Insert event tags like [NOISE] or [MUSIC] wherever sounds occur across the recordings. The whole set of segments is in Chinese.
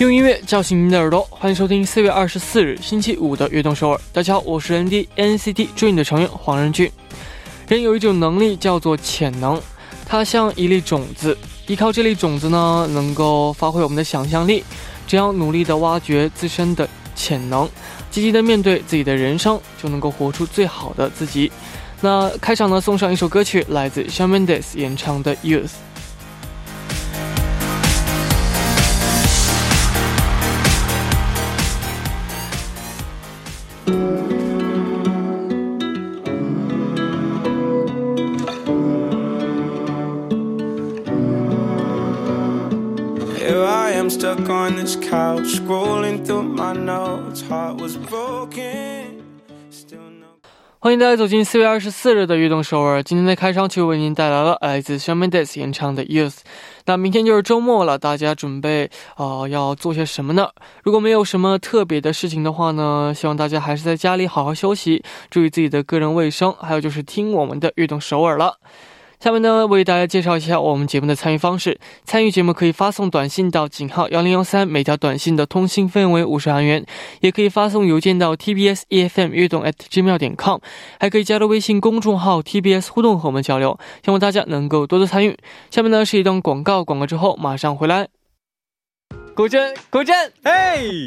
用音乐叫醒您的耳朵，欢迎收听四月二十四日星期五的《悦动首尔》。大家好，我是 ND NCT Dream 的成员黄仁俊。人有一种能力叫做潜能，它像一粒种子，依靠这粒种子呢，能够发挥我们的想象力。只要努力的挖掘自身的潜能，积极的面对自己的人生，就能够活出最好的自己。那开场呢，送上一首歌曲，来自 Shawn Mendes 演唱的《Youth》。欢迎大家走进四月二十四日的悦动首尔。今天的开场曲为您带来了来自 s h a m a n d e s 演唱的《Youth》。那明天就是周末了，大家准备啊要做些什么呢？如果没有什么特别的事情的话呢，希望大家还是在家里好好休息，注意自己的个人卫生，还有就是听我们的悦动首尔了。下面呢，为大家介绍一下我们节目的参与方式。参与节目可以发送短信到井号幺零幺三，每条短信的通信费为五十韩元；也可以发送邮件到 tbs efm 悦动 at gmail 点 com，还可以加入微信公众号 tbs 互动和我们交流。希望大家能够多多参与。下面呢是一段广告，广告之后马上回来。古筝，古筝，嘿。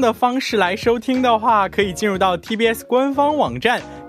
的方式来收听的话，可以进入到 TBS 官方网站。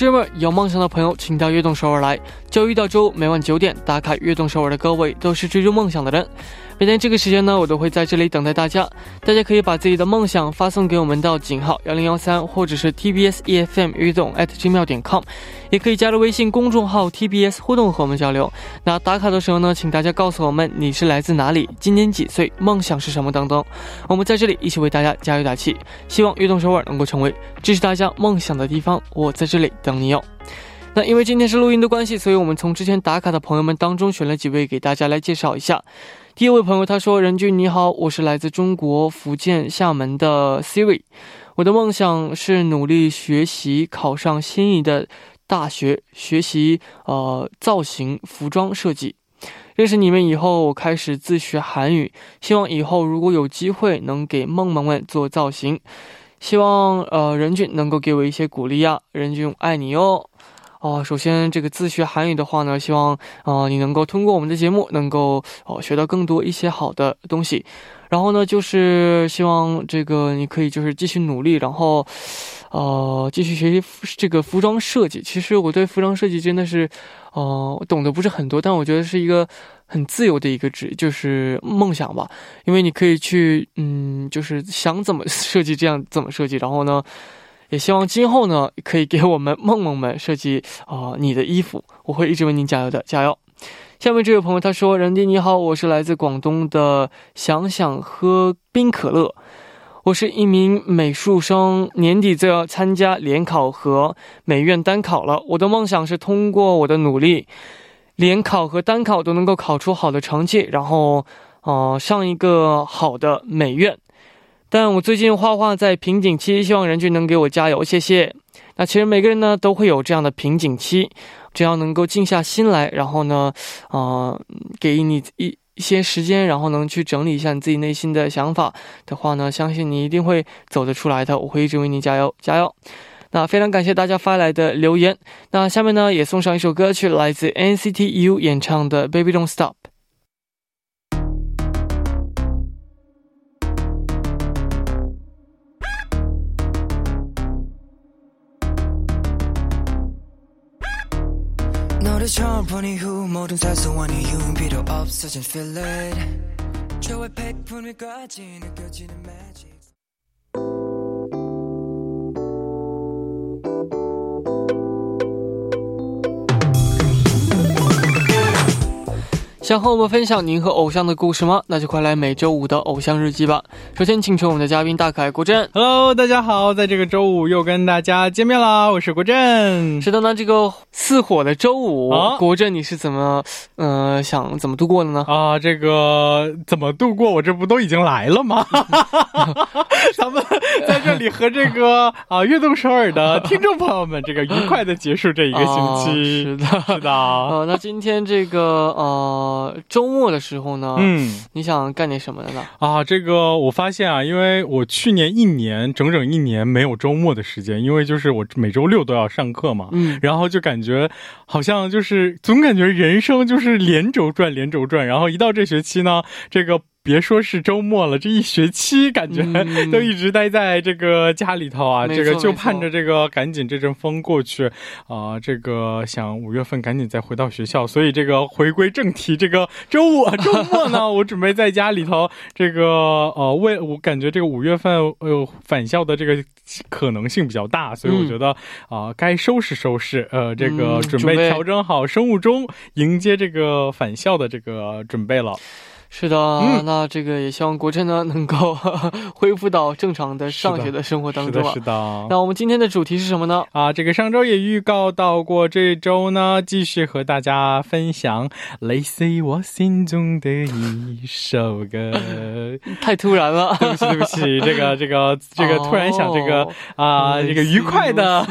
Jerry 有梦想的朋友，请到悦动首尔来。周一到周五每晚九点打卡悦动首尔的各位，都是追逐梦想的人。每天这个时间呢，我都会在这里等待大家。大家可以把自己的梦想发送给我们到井号幺零幺三，或者是 TBS EFM 悦动 at gmail 点 com，也可以加入微信公众号 TBS 互动和我们交流。那打卡的时候呢，请大家告诉我们你是来自哪里，今年几岁，梦想是什么等等。我们在这里一起为大家加油打气，希望悦动首尔能够成为支持大家梦想的地方。我在这里等你哟。那因为今天是录音的关系，所以我们从之前打卡的朋友们当中选了几位给大家来介绍一下。第一位朋友他说：“任俊你好，我是来自中国福建厦门的 Siri，我的梦想是努力学习，考上心仪的大学，学习呃造型服装设计。认识你们以后，我开始自学韩语，希望以后如果有机会能给梦萌们做造型，希望呃任俊能够给我一些鼓励啊，任俊爱你哦。”哦，首先这个自学韩语的话呢，希望啊你能够通过我们的节目，能够哦学到更多一些好的东西。然后呢，就是希望这个你可以就是继续努力，然后呃继续学习这个服装设计。其实我对服装设计真的是呃懂得不是很多，但我觉得是一个很自由的一个职，就是梦想吧。因为你可以去嗯，就是想怎么 [LAUGHS] 设计这样怎么设计，然后呢。也希望今后呢，可以给我们梦梦们设计啊你的衣服，我会一直为您加油的，加油！下面这位朋友他说：“任弟你好，我是来自广东的，想想喝冰可乐。我是一名美术生，年底就要参加联考和美院单考了。我的梦想是通过我的努力，联考和单考都能够考出好的成绩，然后，呃，上一个好的美院。但我最近画画在瓶颈期，希望人群能给我加油，谢谢。那其实每个人呢都会有这样的瓶颈期，只要能够静下心来，然后呢，呃，给你一一些时间，然后能去整理一下你自己内心的想法的话呢，相信你一定会走得出来的。我会一直为你加油，加油。那非常感谢大家发来的留言。那下面呢也送上一首歌曲，来自 NCT U 演唱的《Baby Don't Stop》。 너를 처음 본 이후 모든 사소한 이유는 필요 없어진 feel it 저의 백분위까지 느껴지는 magic. 想和我们分享您和偶像的故事吗？那就快来每周五的偶像日记吧。首先，请出我们的嘉宾大可爱国振。Hello，大家好，在这个周五又跟大家见面啦，我是国振。是的呢，这个似火的周五，国振你是怎么呃想怎么度过的呢？啊，这个怎么度过？我这不都已经来了吗？[LAUGHS] 咱们在这里和这个啊悦动首尔的 [LAUGHS] 听众朋友们，这个愉快的结束这一个星期。是的，是的。呃，那今天这个呃。周末的时候呢，嗯，你想干点什么的呢？啊，这个我发现啊，因为我去年一年整整一年没有周末的时间，因为就是我每周六都要上课嘛，嗯，然后就感觉好像就是总感觉人生就是连轴转，连轴转，然后一到这学期呢，这个。别说是周末了，这一学期感觉 [LAUGHS] 都一直待在这个家里头啊，这个就盼着这个赶紧这阵风过去啊，这个想五月份赶紧再回到学校。所以这个回归正题，这个周五周末呢，[LAUGHS] 我准备在家里头这个呃，为我感觉这个五月份呃返校的这个可能性比较大，所以我觉得啊，该收拾收拾呃，这个准备调整好生物钟，迎接这个返校的这个准备了。是的，那这个也希望国珍呢能够 [LAUGHS] 恢复到正常的上学的生活当中。是的，是的。那我们今天的主题是什么呢？啊，这个上周也预告到过，这周呢继续和大家分享《类似我心中的一首歌》。[LAUGHS] 太突然了，[LAUGHS] 对不起，对不起，这个，这个，这个突然想这个啊，这个愉快的。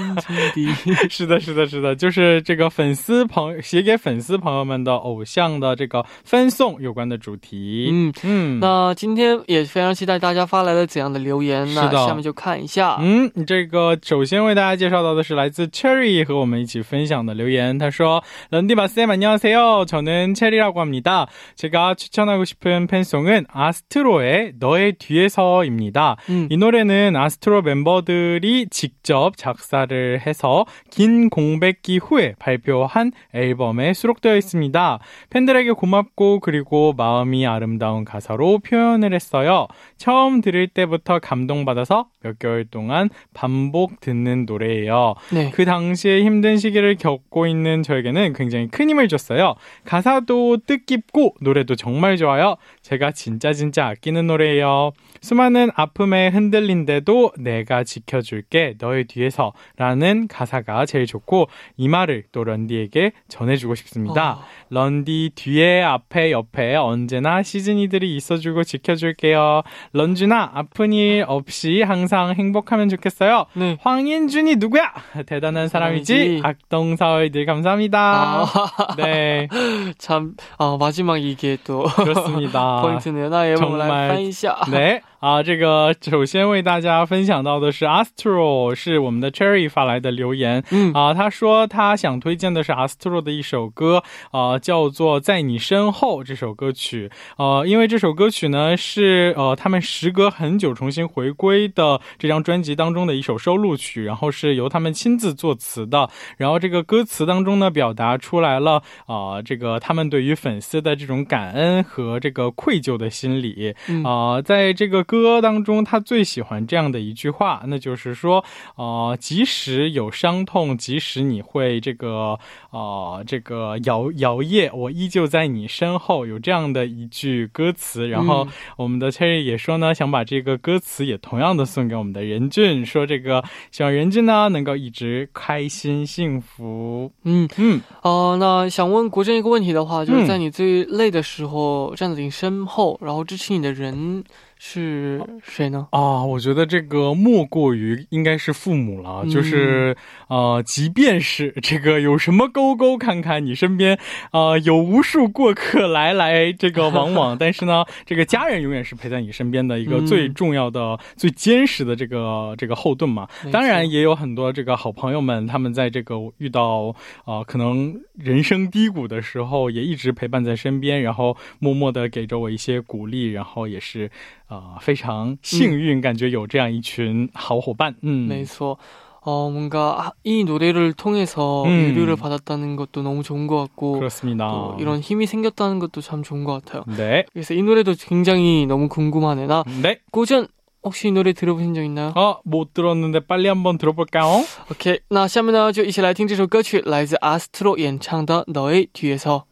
是的，是的，是的，就是这个粉丝朋写给粉丝朋友们的偶像的这个分送有关的主题。嗯嗯，那今天也非常期待大家发来了怎样的留言。那下面就看一下。嗯，这个首先为大家介绍到的是来自 Cherry 和我们一起分享的留言。他说：“런디바쌤안녕하세요저는 Cherry라고합니다 제가추천하고싶은팬송은아스트로의너의뒤에서입니다 이 노래는아스트로멤버들이직접작사를해서긴공백기후에발표한앨범에수록되어있습니다 팬들에게 고맙고 그리고 마음이 아름다운 가사로 표현을 했어요. 처음 들을 때부터 감동받아서 몇 개월 동안 반복 듣는 노래예요. 네. 그 당시에 힘든 시기를 겪고 있는 저에게는 굉장히 큰 힘을 줬어요. 가사도 뜻깊고 노래도 정말 좋아요. 제가 진짜 진짜 아끼는 노래예요. 수많은 아픔에 흔들린데도 내가 지켜줄게 너의 뒤에서 라는 가사가 제일 좋고 이 말을 또 런디에게 전해주고 싶습니다. 어. 런디 뒤에 앞에 옆에 언제나 시즈니들이 있어주고 지켜줄게요. 런쥔아 아픈 일 없이 항상 행복하면 좋겠어요. 네. 황인준이 누구야? 대단한 사람이지. 악동사월들 감사합니다. 아. 네. [LAUGHS] 참 어, 마지막 이게 또 그렇습니다. [LAUGHS] 포인트네요. 나의 정말 파인샤. 네. 啊，这个首先为大家分享到的是 Astro，是我们的 Cherry 发来的留言。嗯啊，他说他想推荐的是 Astro 的一首歌，啊，叫做《在你身后》这首歌曲。呃，因为这首歌曲呢是呃他们时隔很久重新回归的这张专辑当中的一首收录曲，然后是由他们亲自作词的。然后这个歌词当中呢，表达出来了啊，这个他们对于粉丝的这种感恩和这个愧疚的心理。啊，在这个。歌当中，他最喜欢这样的一句话，那就是说，呃，即使有伤痛，即使你会这个，呃，这个摇摇曳，我依旧在你身后，有这样的一句歌词。然后我们的 Cherry 也说呢，想把这个歌词也同样的送给我们的任俊，说这个希望任俊呢能够一直开心幸福。嗯嗯，哦，那想问国珍一个问题的话，就是在你最累的时候，站在你身后，然后支持你的人。是谁呢？啊，我觉得这个莫过于应该是父母了。就是呃，即便是这个有什么沟沟坎坎，你身边啊有无数过客来来这个往往，[LAUGHS] 但是呢，这个家人永远是陪在你身边的一个最重要的、最坚实的这个这个后盾嘛。当然也有很多这个好朋友们，他们在这个遇到啊可能人生低谷的时候，也一直陪伴在身边，然后默默的给着我一些鼓励，然后也是。啊，非常幸运，感觉有这样一群好伙伴。嗯，没错。어뭔가이노래를통해서유료를받았다는것도너무좋은것같고그렇습니다이런힘이생겼다는것도참좋은것같아요네그래서이노래도굉장히너무궁금하네나네고전혹시이노래들어보신적있나요어못들었는데빨리한번들어볼까요 OK，那下面呢就一起来听这首歌曲，来自阿斯特洛演唱的《너의뒤에서》。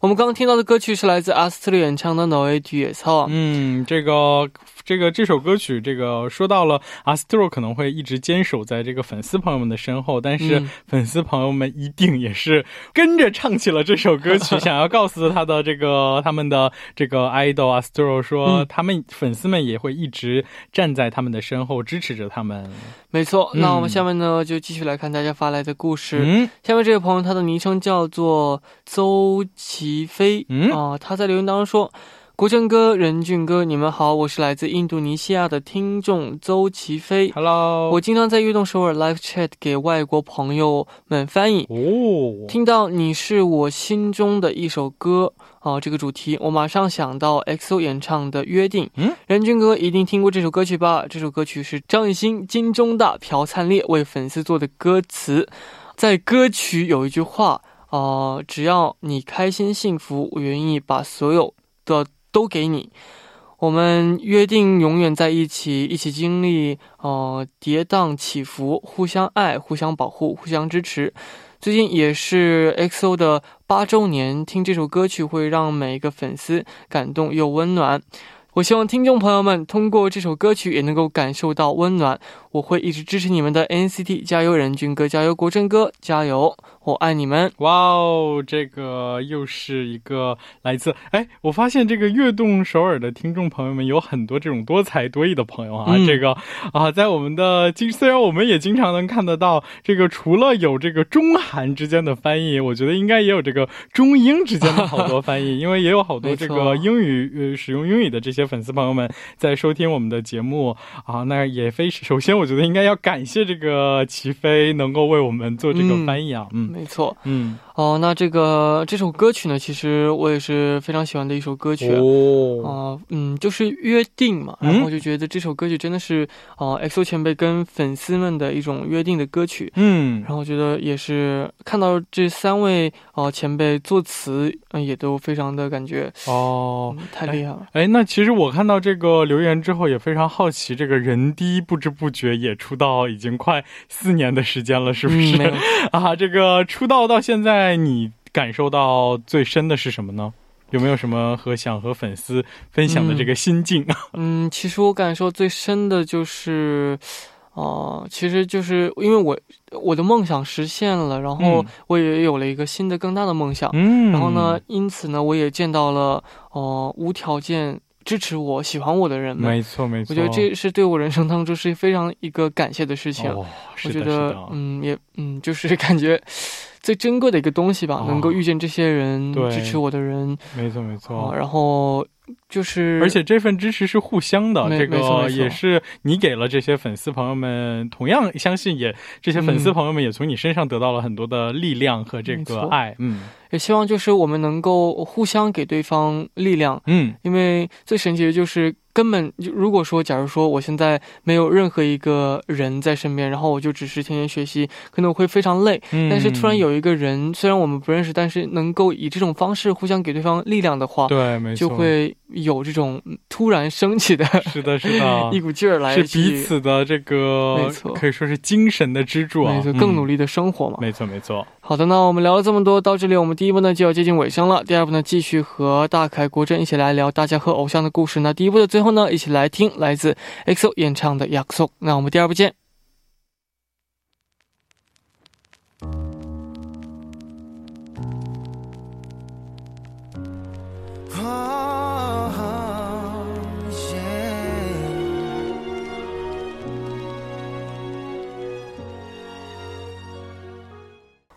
我们刚刚听到的歌曲是来自阿斯特利演唱的《No A D S》。嗯，这个。这个这首歌曲，这个说到了阿斯特洛可能会一直坚守在这个粉丝朋友们的身后，但是粉丝朋友们一定也是跟着唱起了这首歌曲，[LAUGHS] 想要告诉他的这个他们的这个 idol 阿斯特洛说，他们粉丝们也会一直站在他们的身后支持着他们。没错，那我们下面呢就继续来看大家发来的故事。嗯，下面这位朋友他的昵称叫做邹齐飞，嗯啊，他在留言当中说。国珍哥、任俊哥，你们好，我是来自印度尼西亚的听众邹齐飞。Hello，我经常在悦动首尔 Live Chat 给外国朋友们翻译。哦，听到你是我心中的一首歌啊，这个主题，我马上想到 XO 演唱的《约定》。嗯，任俊哥一定听过这首歌曲吧？这首歌曲是张艺兴、金钟大、朴灿烈为粉丝做的歌词。在歌曲有一句话啊，只要你开心幸福，我愿意把所有的。都给你，我们约定永远在一起，一起经历呃跌宕起伏，互相爱，互相保护，互相支持。最近也是 XO 的八周年，听这首歌曲会让每一个粉丝感动又温暖。我希望听众朋友们通过这首歌曲也能够感受到温暖。我会一直支持你们的 NCT，加油，任俊哥，加油，国振哥，加油！我爱你们！哇哦，这个又是一个来自……哎，我发现这个悦动首尔的听众朋友们有很多这种多才多艺的朋友啊。这个啊，在我们的经虽然我们也经常能看得到这个，除了有这个中韩之间的翻译，我觉得应该也有这个中英之间的好多翻译，[LAUGHS] 因为也有好多这个英语呃使用英语的这些粉丝朋友们在收听我们的节目啊。那也非首先。我觉得应该要感谢这个齐飞能够为我们做这个翻译啊，嗯，没错，嗯。哦，那这个这首歌曲呢，其实我也是非常喜欢的一首歌曲哦，啊，嗯，就是约定嘛，然后我就觉得这首歌曲真的是啊，XO 前辈跟粉丝们的一种约定的歌曲，嗯，然后我觉得也是看到这三位啊前辈作词，嗯，也都非常的感觉哦，太厉害了。哎，那其实我看到这个留言之后也非常好奇，这个人低不知不觉也出道已经快四年的时间了，是不是？[LAUGHS] 啊，这个出道到现在。你感受到最深的是什么呢？有没有什么和想和粉丝分享的这个心境？嗯，[LAUGHS] 其实我感受最深的就是，哦，其实就是因为我我的梦想实现了，然后我也有了一个新的更大的梦想。嗯，然后呢，因此呢，我也见到了哦，无条件支持我喜欢我的人们。没错，没错。我觉得这是对我人生当中是非常一个感谢的事情。哦，我觉得，嗯，也，嗯，就是感觉。最珍贵的一个东西吧，能够遇见这些人支持我的人，没错没错。然后就是，而且这份支持是互相的，这个也是你给了这些粉丝朋友们，同样相信也这些粉丝朋友们也从你身上得到了很多的力量和这个爱，嗯。也希望就是我们能够互相给对方力量，嗯，因为最神奇的就是根本就如果说假如说我现在没有任何一个人在身边，然后我就只是天天学习，可能我会非常累。嗯，但是突然有一个人，虽然我们不认识，但是能够以这种方式互相给对方力量的话，对，没错，就会有这种突然升起的，是的，是的，[LAUGHS] 一股劲儿来，是彼此的这个，没错，可以说是精神的支柱啊，没错，更努力的生活嘛，没错，没错。好的，那我们聊了这么多，到这里我们第一部呢就要接近尾声了。第二部呢，继续和大凯、国真一起来聊大家和偶像的故事。那第一部的最后呢，一起来听来自 EXO 演唱的《y a k s o》。那我们第二部见。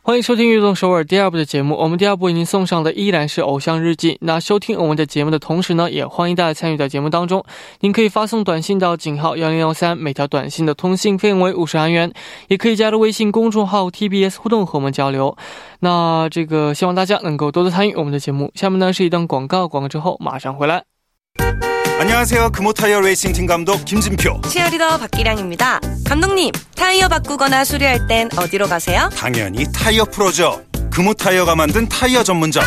欢迎收听《运动首尔》第二部的节目。我们第二部为您送上的依然是《偶像日记》。那收听我们的节目的同时呢，也欢迎大家参与到节目当中。您可以发送短信到井号幺零幺三，每条短信的通信费用为五十韩元。也可以加入微信公众号 TBS 互动和我们交流。那这个希望大家能够多多参与我们的节目。下面呢是一段广告，广告之后马上回来。 안녕하세요. 금호 타이어 레이싱 팀 감독 김진표. 치어리더 박기량입니다. 감독님, 타이어 바꾸거나 수리할 땐 어디로 가세요? 당연히 타이어 프로죠. 금호 타이어가 만든 타이어 전문점.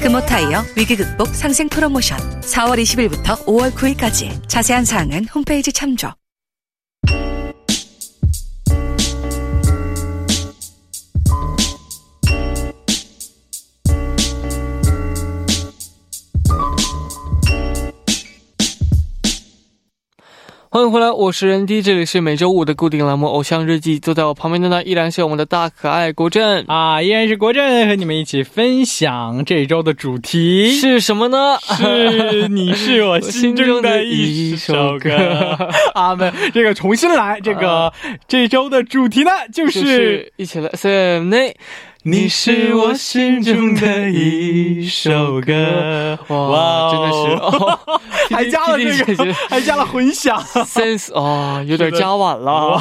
금호 타이어 위기 극복 상생 프로모션 4월 20일부터 5월 9일까지 자세한 사항은 홈페이지 참조. 欢迎回来，我是人 D，这里是每周五的固定栏目《偶像日记》。坐在我旁边的呢，依然是我们的大可爱国振啊，依然是国振和你们一起分享这周的主题是什么呢？是你是我心中的一首歌。[LAUGHS] 阿门。这个重新来，这个这周的主题呢，就是一起来 say n 你是我心中的一首歌，哇，真的是，哦 [LAUGHS] 还加了这个，[LAUGHS] 还加了混响，sense 哦，有点加晚了。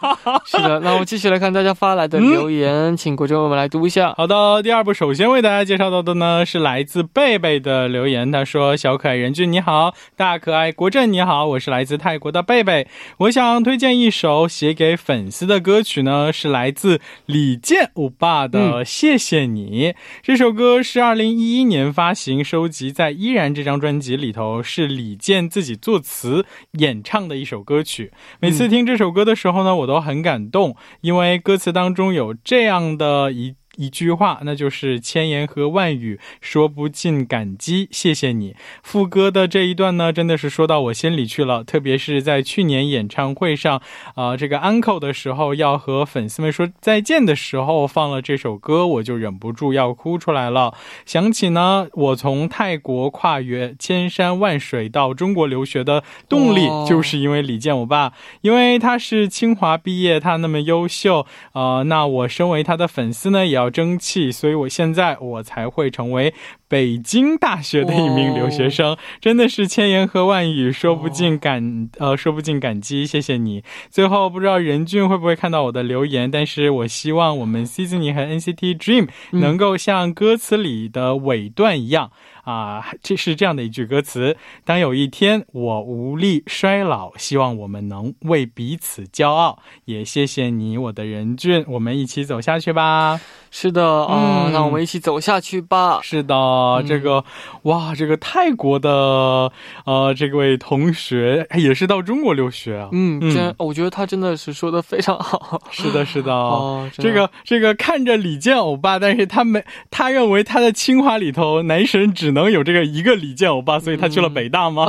[LAUGHS] 是的，那我们继续来看大家发来的留言，请国政我们来读一下。好的，第二部首先为大家介绍到的呢是来自贝贝的留言，他说：“小可爱任俊你好，大可爱国振你好，我是来自泰国的贝贝，我想推荐一首写给粉丝的歌曲呢，是来自李健欧巴的。”呃，谢谢你。这首歌是二零一一年发行，收集在《依然》这张专辑里头，是李健自己作词演唱的一首歌曲。每次听这首歌的时候呢，我都很感动，因为歌词当中有这样的一。一句话，那就是千言和万语说不尽感激，谢谢你。副歌的这一段呢，真的是说到我心里去了。特别是在去年演唱会上，啊，这个 uncle 的时候要和粉丝们说再见的时候，放了这首歌，我就忍不住要哭出来了。想起呢，我从泰国跨越千山万水到中国留学的动力，就是因为李健我爸，因为他是清华毕业，他那么优秀，啊，那我身为他的粉丝呢，也要。争气，所以我现在我才会成为。北京大学的一名留学生，真的是千言和万语说不尽感呃说不尽感激，谢谢你。最后不知道任俊会不会看到我的留言，但是我希望我们 Seasoning 和 NCT Dream 能够像歌词里的尾段一样啊，这是这样的一句歌词：当有一天我无力衰老，希望我们能为彼此骄傲。也谢谢你，我的任俊，我们一起走下去吧。是的，嗯，那我们一起走下去吧。是的。啊，这个哇，这个泰国的呃，这位同学也是到中国留学啊。嗯，真，我觉得他真的是说的非常好。[LAUGHS] 是的，是的。哦，这个这个看着李健欧巴，但是他没，他认为他的清华里头男神只能有这个一个李健欧巴，所以他去了北大吗？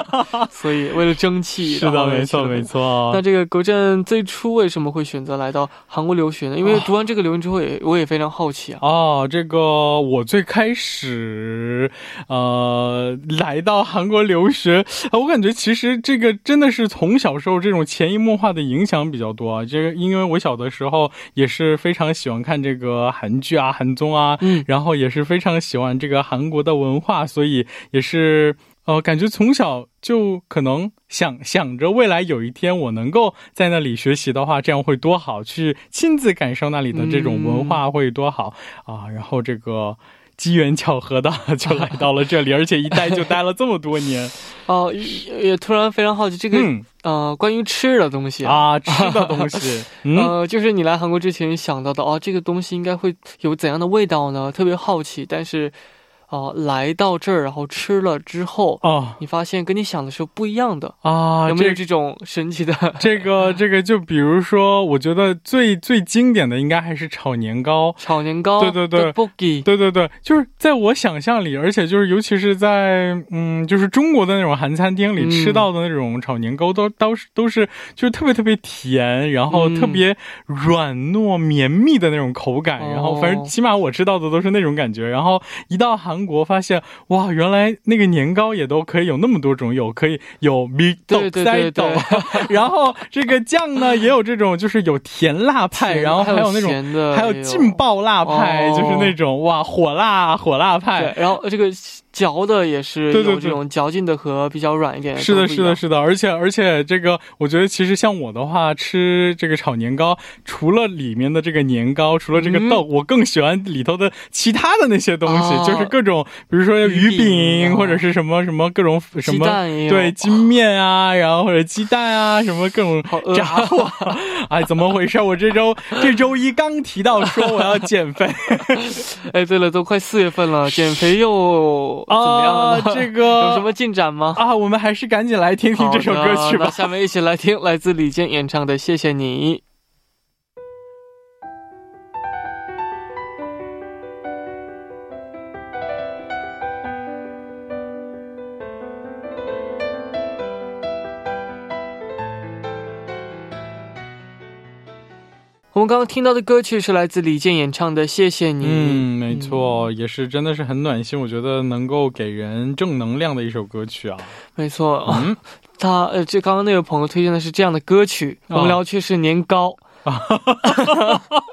[LAUGHS] 所以为了争气，[LAUGHS] 是的，没错，没错。那这个国振最初为什么会选择来到韩国留学呢？因为读完这个留言之后，也我也非常好奇啊。哦，这个我最开始。呃，来到韩国留学，我感觉其实这个真的是从小时候这种潜移默化的影响比较多啊。这个因为我小的时候也是非常喜欢看这个韩剧啊、韩综啊，嗯，然后也是非常喜欢这个韩国的文化，所以也是呃，感觉从小就可能想想着未来有一天我能够在那里学习的话，这样会多好，去亲自感受那里的这种文化会多好、啊。然后这个机缘巧合的就来到了这里，而且一待就待了这么多年。[LAUGHS] 哦、也也突然非常好奇这个、嗯呃关于吃的东西。啊，吃的东西，[LAUGHS] 嗯。呃，就是你来韩国之前想到的哦，这个东西应该会有怎样的味道呢？特别好奇，但是，哦、来到这儿然后吃了之后，啊你发现跟你想的是不一样的，啊，有没有这这种神奇的？这 [LAUGHS] 个这个，就比如说，我觉得最最经典的应该还是炒年糕。炒年糕，对对对对对对，就是在我想象里，而且就是尤其是在嗯，就是中国的那种韩餐厅里嗯吃到的那种炒年糕，都都是都是就是特别特别甜，然后嗯特别软糯绵密的那种口感，哦然后反正起码我吃到的都是那种感觉。然后一到韩国，发现哇，原来那个年糕也都可以有那么多种，有可以有米豆塞豆，[LAUGHS] 然后这个酱呢也有这种就是有甜辣派，然后还有那种还有劲爆辣派，哦。就是那种哇火辣火辣派。，然后这个嚼的也是对对对。有这种嚼劲的和比较软一点是的，是的，是的，而且而且这个，我觉得其实像我的话，吃这个炒年糕，除了里面的这个年糕，除了这个豆，我更喜欢里头的其他的那些东西，就是各种，比如说鱼鱼饼或者是什么什么各种什鸡么蛋对金面啊，然后或者鸡蛋啊，什么各种炸货，[LAUGHS] 哎，怎么回事？我这周这周一刚提到说我要减肥。[LAUGHS] 哎，对了，都快四月份了，减肥又怎么样了呢？啊这个 [LAUGHS] 有什么进展吗？啊，我们还是赶紧来听听这首歌曲吧。下面一起来听来自李健演唱的《谢谢你》。我们刚刚听到的歌曲是来自李健演唱的《谢谢你》。嗯，没错，也是真的是很暖心，我觉得能够给人正能量的一首歌曲啊。没错，嗯，[LAUGHS] 他呃，这刚刚那位朋友推荐的是这样的歌曲，哦我们聊却是年糕。[LAUGHS]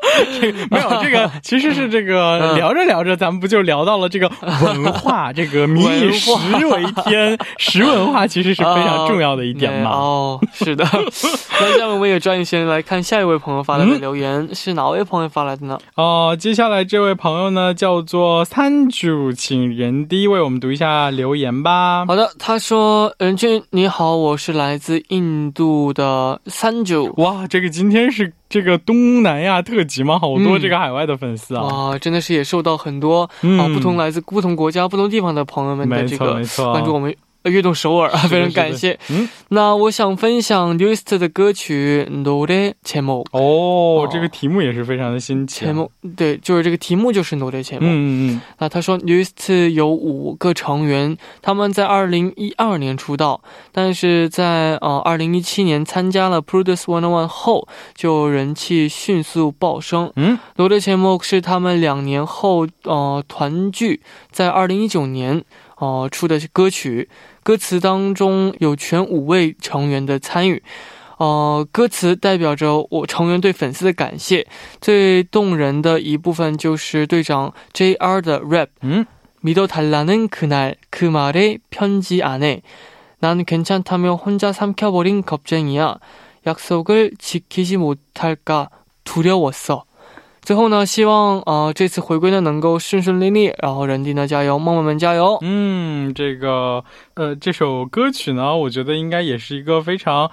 [LAUGHS] 没有这个，[LAUGHS] 其实是这个嗯聊着聊着，咱们不就聊到了这个文化，这个民以食为天，食文化其实是非常重要的一点嘛。哦，是的。[LAUGHS] 那下面我们也抓紧时间来看下一位朋友发来的留言，是哪位朋友发来的呢？哦，接下来这位朋友呢叫做三主，请人第一为我们读一下留言吧。好的，他说：“任俊你好，我是来自印度的三九。哇，这个今天是这个东南亚特辑吗？好多嗯这个海外的粉丝啊。哇，真的是也受到很多啊、嗯不同来自不同国家、不同地方的朋友们的这个，关注我们呃悦动首尔啊，非常感谢。嗯，那我想分享 Newest 的歌曲《노래제목》。哦，哦这个题目也是非常的新奇、啊。 제목对，就是这个题目就是《노래 제목》。嗯嗯那他说 Newest 有五个成员，他们在二零一二年出道，但是在呃二零一七年参加了 Produce One One 后，就人气迅速暴升。嗯 노래节目是他们两年后呃团聚，在二零一九年呃出的歌曲， 歌词当中有全五位成员的参与。呃，歌词代表着我成员对粉丝的感谢。最动人的一部分就是队长 JR 的 rap。 음? 믿어달라는 그날 그 말의 편지 안에 난 괜찮다며 혼자 삼켜버린 겁쟁이야. 약속을 지키지 못할까 두려웠어. 最后呢，希望呃这次回归呢能够顺顺利利，然后人弟呢加油，梦梦们加油。嗯，这个呃，这首歌曲呢，我觉得应该也是一个非常。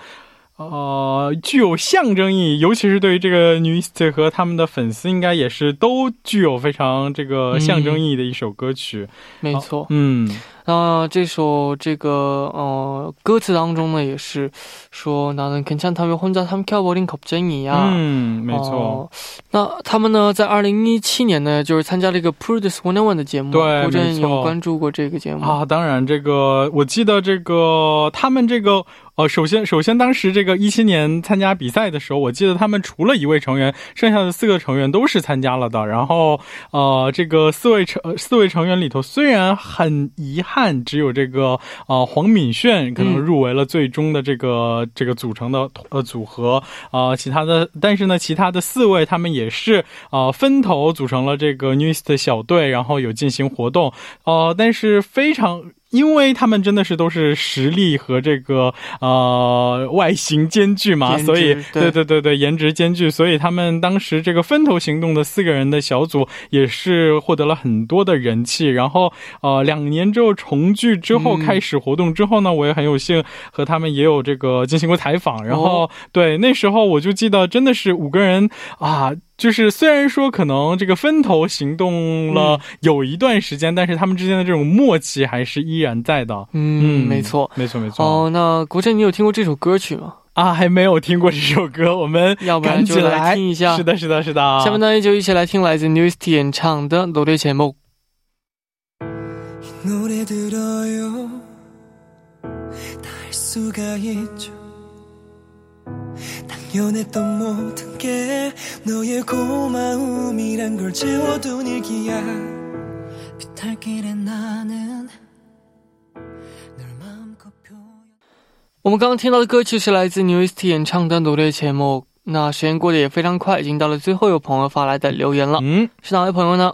呃，具有象征意义，尤其是对于这个女 t 和他们的粉丝，应该也是都具有非常这个象征意义的一首歌曲。没错，嗯，那这首这个呃歌词当中呢，也是说나는괜찮다며혼자삼켜버린겁쟁이야。 嗯，没错。哦那他们呢，在二零一七年呢，就是参加了一个 Produce One One 的节目。对郭震没错有关注过这个节目啊，当然，这个我记得，这个他们这个呃，首先首先当时这个一七年参加比赛的时候，我记得他们除了一位成员，剩下的四个成员都是参加了的。然后呃，这个四位成呃四位成员里头，虽然很遗憾。 憾只有这个呃黄敏炫可能入围了最终的这个这个组成的呃组合啊，其他的但是呢，其他的四位他们也是呃分头组成了这个 Newest 小队，然后有进行活动，呃，但是非常。因为他们真的是都是实力和这个呃外形兼具嘛，所以对对对对颜值兼具，所以他们当时这个分头行动的四个人的小组也是获得了很多的人气。然后呃两年之后重聚之后开始活动之后呢，我也很有幸和他们也有这个进行过采访。然后对那时候我就记得真的是五个人啊。就是虽然说可能这个分头行动了有一段时间，但是他们之间的这种默契还是依然在的。嗯，没错，没错，没错。哦，那国振，你有听过这首歌曲吗？啊，还没有听过这首歌，我们[LAUGHS] 要不然就来听一下。是的，是的，是的。下面呢，就一起来听来自 Newsty 演唱的《노래节目》。 당 연했던 모든 게 너의 고마움이란 걸 채워둔 일기야 비탈길에 나는 我们刚刚听到的歌曲是来自 New East 演唱的《努力节目》。那时间过得也非常快，已经到了最后有朋友发来的留言了。嗯，是哪位朋友呢？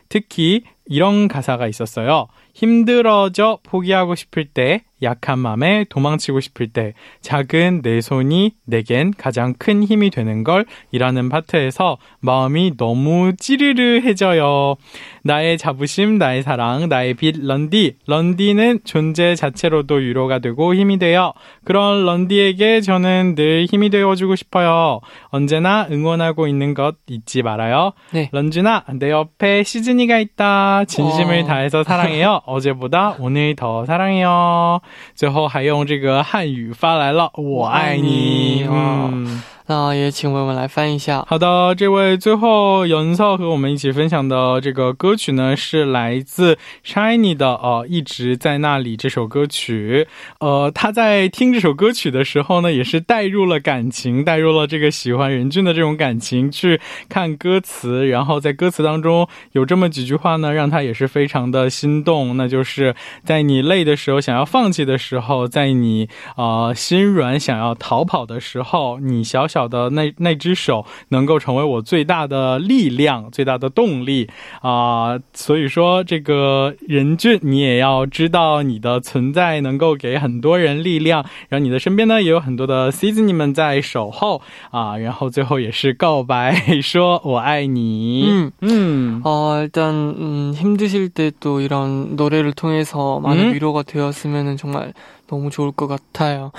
특히 이런 가사가 있었어요. 힘들어져 포기하고 싶을 때, 약한 마음에 도망치고 싶을 때, 작은 내 손이 내겐 가장 큰 힘이 되는 걸 이라는 파트에서 마음이 너무 찌르르해져요. 나의 자부심, 나의 사랑, 나의 빛, 런디. 런디는 존재 자체로도 위로가 되고 힘이 돼요. 그런 런디에게 저는 늘 힘이 되어주고 싶어요. 언제나 응원하고 있는 것 잊지 말아요. 네. 런쥔아, 내 옆에 시즈니가 있다. 진심을 어... 다해서 사랑해요. 어제보다 [LAUGHS] 오늘 더 사랑해요. 最后还用这个汉语发来了“我爱你”。嗯。 那也请文文来翻一下。好的，这位最后杨少和我们一起分享的这个歌曲呢，是来自 Shiny 的呃一直在那里这首歌曲。呃，他在听这首歌曲的时候呢，也是带入了感情，带入了这个喜欢任俊的这种感情去看歌词，然后在歌词当中有这么几句话呢，让他也是非常的心动。那就是在你累的时候，想要放弃的时候，在你啊心软想要逃跑的时候，你小小。的那那只手能够成为我最大的力量、最大的动力啊！所以说，这个任俊，你也要知道你的存在能够给很多人力量，然后你的身边呢也有很多的 C Z 你们在守候啊！然后最后也是告白，说我爱你。嗯嗯어일단음힘드실때또이런노래를통해서많은위로가되었으면정말너무좋을것같아요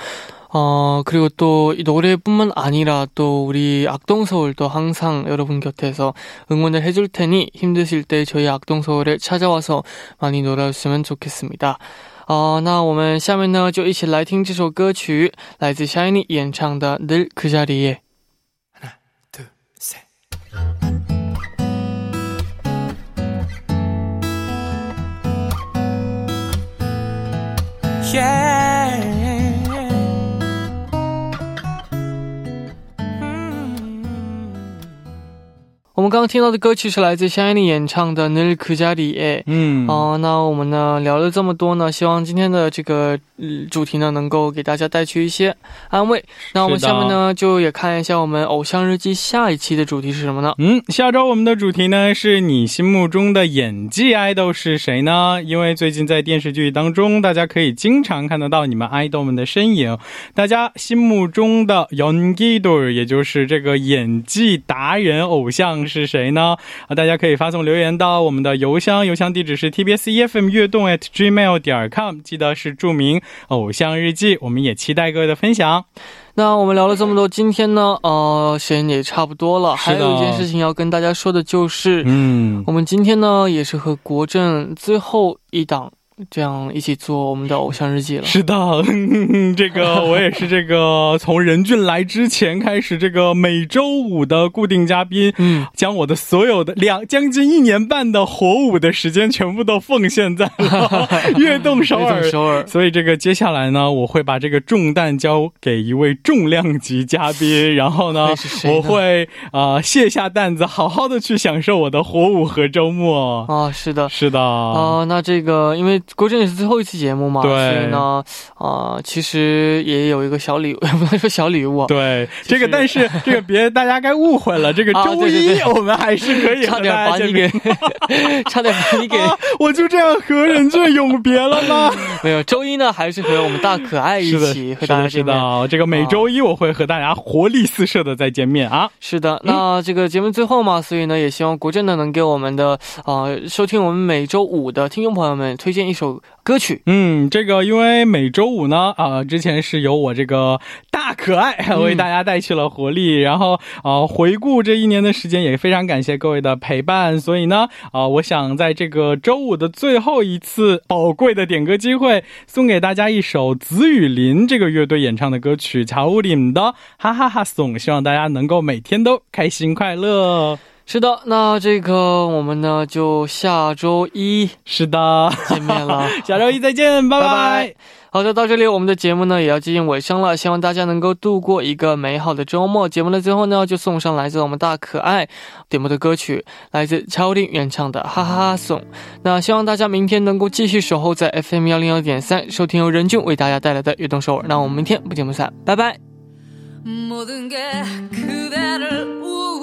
어, 그리고 또 이 노래뿐만 아니라 또 우리 악동서울도 항상 여러분 곁에서 응원을 해줄 테니 힘드실 때 저희 악동서울에 찾아와서 많이 놀아주시면 좋겠습니다. 어, 那我们下面呢就一起来听这首歌曲，来自 Shiny 演唱的《늘그 자리에》。 하나, 둘, 셋. Yeah. 我们刚刚听到的歌曲是来自香烟丽演唱的《늘그자리》。嗯，哦，那我们呢聊了这么多呢，希望今天的这个主题呢能够给大家带去一些安慰。那我们下面呢就也看一下我们偶像日记下一期的主题是什么呢？嗯，下周我们的主题呢是你心目中的演技爱豆是谁呢？因为最近在电视剧当中，大家可以经常看得到你们爱豆们的身影。大家心目中的연기 도， 也就是这个演技达人偶像。 是谁呢？啊，大家可以发送留言到我们的邮箱，邮箱地址是 tbs efm 悦动 at gmail 点 com，记得是注明偶像日记。我们也期待各位的分享。那我们聊了这么多，今天呢，呃，时间也差不多了。还有一件事情要跟大家说的就是，嗯，我们今天呢也是和国政最后一档。这样一起做我们的偶像日记了。是的，[LAUGHS] 这个我也是这个 [LAUGHS] 从任俊来之前开始，这个每周五的固定嘉宾，嗯，将我的所有的两将近一年半的火舞的时间全部都奉献在了悦动首悦尔动首尔所以这个接下来呢，我会把这个重担交给一位重量级嘉宾，然后呢我会啊、呃卸下担子，好好的去享受我的火舞和周末。啊，是的。是的，啊、那这个因为国珍也是最后一期节目嘛，对所以呢，啊、其实也有一个小礼物，[LAUGHS] 不能说小礼物啊，对这个，但是 [LAUGHS] 这个别大家该误会了，这个啊周一我们还是可以 [LAUGHS] 差点把你给，差点把你给，啊，我就这样和任俊永别了吗？没有。周一呢，还是和我们大可爱一，起和大家见面。的，这个每周一我会和大家活力四射的再见面啊。是的，那这个节目最后嘛，所以呢，也希望国珍呢能给我们的呃收听我们每周五的听众朋友们推荐一首歌曲。嗯，这个因为每周五呢，啊、之前是由我这个大可爱 [LAUGHS] 为大家带去了活力，然后啊、回顾这一年的时间，也非常感谢各位的陪伴，所以呢，啊、我想在这个周五的最后一次宝贵的点歌机会，送给大家一首紫雨林这个乐队演唱的歌曲《乔乌林的哈哈哈颂》，希望大家能够每天都开心快乐。是的，那这个我们呢就下周一是的，见面了。[LAUGHS] 下周一再见，拜拜拜拜。好的，到这里我们的节目呢也要接近尾声了，希望大家能够度过一个美好的周末。节目的最后呢，就送上来自我们大可爱点播的歌曲，来自超丁原唱的《哈哈哈颂》。那希望大家明天能够继续守候在 FM 幺零幺点三，收听由任俊为大家带来的悦动首尔。那我们明天不见不散，拜拜。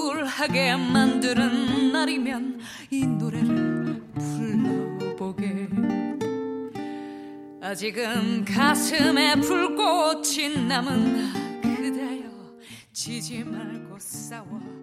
우울하게 만드는 날이면 이 노래를 불러보게. 아직은 가슴에 불꽃이 남은 그대여 지지 말고 싸워